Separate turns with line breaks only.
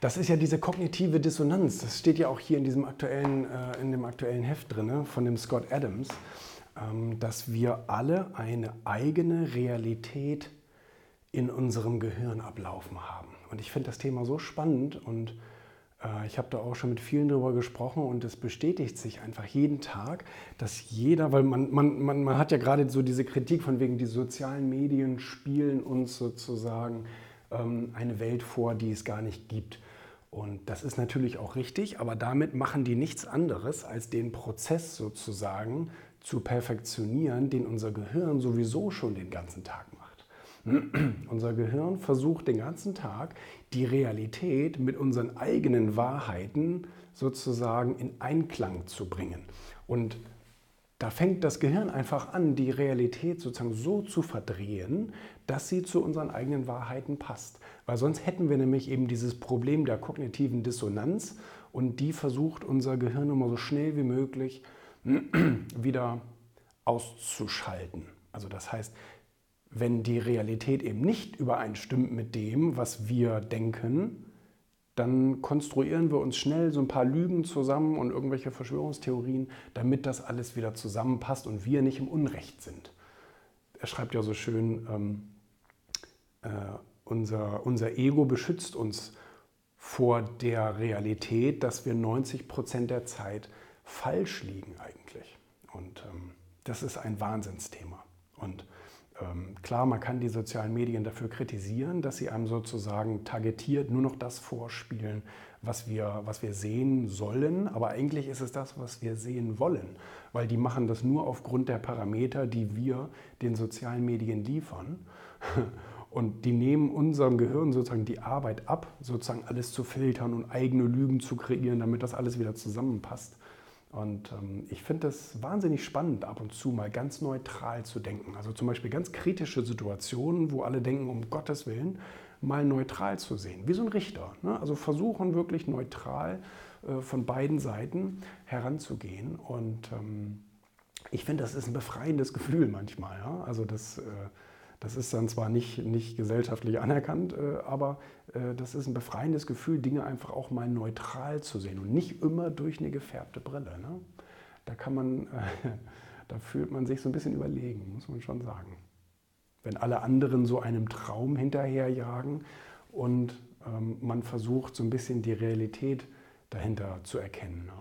Das ist ja diese kognitive Dissonanz. Das steht ja auch hier in diesem aktuellen, äh, in dem aktuellen Heft drin von dem Scott Adams, ähm, dass wir alle eine eigene Realität in unserem Gehirn ablaufen haben. Und ich finde das Thema so spannend und äh, ich habe da auch schon mit vielen darüber gesprochen und es bestätigt sich einfach jeden Tag, dass jeder, weil man, man, man, man hat ja gerade so diese Kritik von wegen, die sozialen Medien spielen uns sozusagen ähm, eine Welt vor, die es gar nicht gibt. Und das ist natürlich auch richtig, aber damit machen die nichts anderes, als den Prozess sozusagen zu perfektionieren, den unser Gehirn sowieso schon den ganzen Tag macht. Unser Gehirn versucht den ganzen Tag die Realität mit unseren eigenen Wahrheiten sozusagen in Einklang zu bringen. Und da fängt das Gehirn einfach an, die Realität sozusagen so zu verdrehen, dass sie zu unseren eigenen Wahrheiten passt. Weil sonst hätten wir nämlich eben dieses Problem der kognitiven Dissonanz und die versucht unser Gehirn immer so schnell wie möglich wieder auszuschalten. Also das heißt, wenn die Realität eben nicht übereinstimmt mit dem, was wir denken, dann konstruieren wir uns schnell so ein paar Lügen zusammen und irgendwelche Verschwörungstheorien, damit das alles wieder zusammenpasst und wir nicht im Unrecht sind. Er schreibt ja so schön, ähm, äh, unser, unser Ego beschützt uns vor der Realität, dass wir 90 Prozent der Zeit falsch liegen eigentlich. Und ähm, das ist ein Wahnsinnsthema. Und klar, man kann die sozialen Medien dafür kritisieren, dass sie einem sozusagen targetiert nur noch das vorspielen, was wir, was wir sehen sollen. Aber eigentlich ist es das, was wir sehen wollen, weil die machen das nur aufgrund der Parameter, die wir den sozialen Medien liefern. Und die nehmen unserem Gehirn sozusagen die Arbeit ab, sozusagen alles zu filtern und eigene Lügen zu kreieren, damit das alles wieder zusammenpasst. Und ähm, ich finde es wahnsinnig spannend, ab und zu mal ganz neutral zu denken. Also zum Beispiel ganz kritische Situationen, wo alle denken, um Gottes Willen, mal neutral zu sehen, wie so ein Richter. Ne? Also versuchen wirklich neutral äh, von beiden Seiten heranzugehen. Und ähm, ich finde, das ist ein befreiendes Gefühl manchmal. Ja? Also das. Äh, das ist dann zwar nicht, nicht gesellschaftlich anerkannt, äh, aber äh, das ist ein befreiendes Gefühl, Dinge einfach auch mal neutral zu sehen und nicht immer durch eine gefärbte Brille. Ne? Da kann man, da fühlt man sich so ein bisschen überlegen, muss man schon sagen. Wenn alle anderen so einem Traum hinterherjagen und ähm, man versucht so ein bisschen die Realität dahinter zu erkennen. Ne?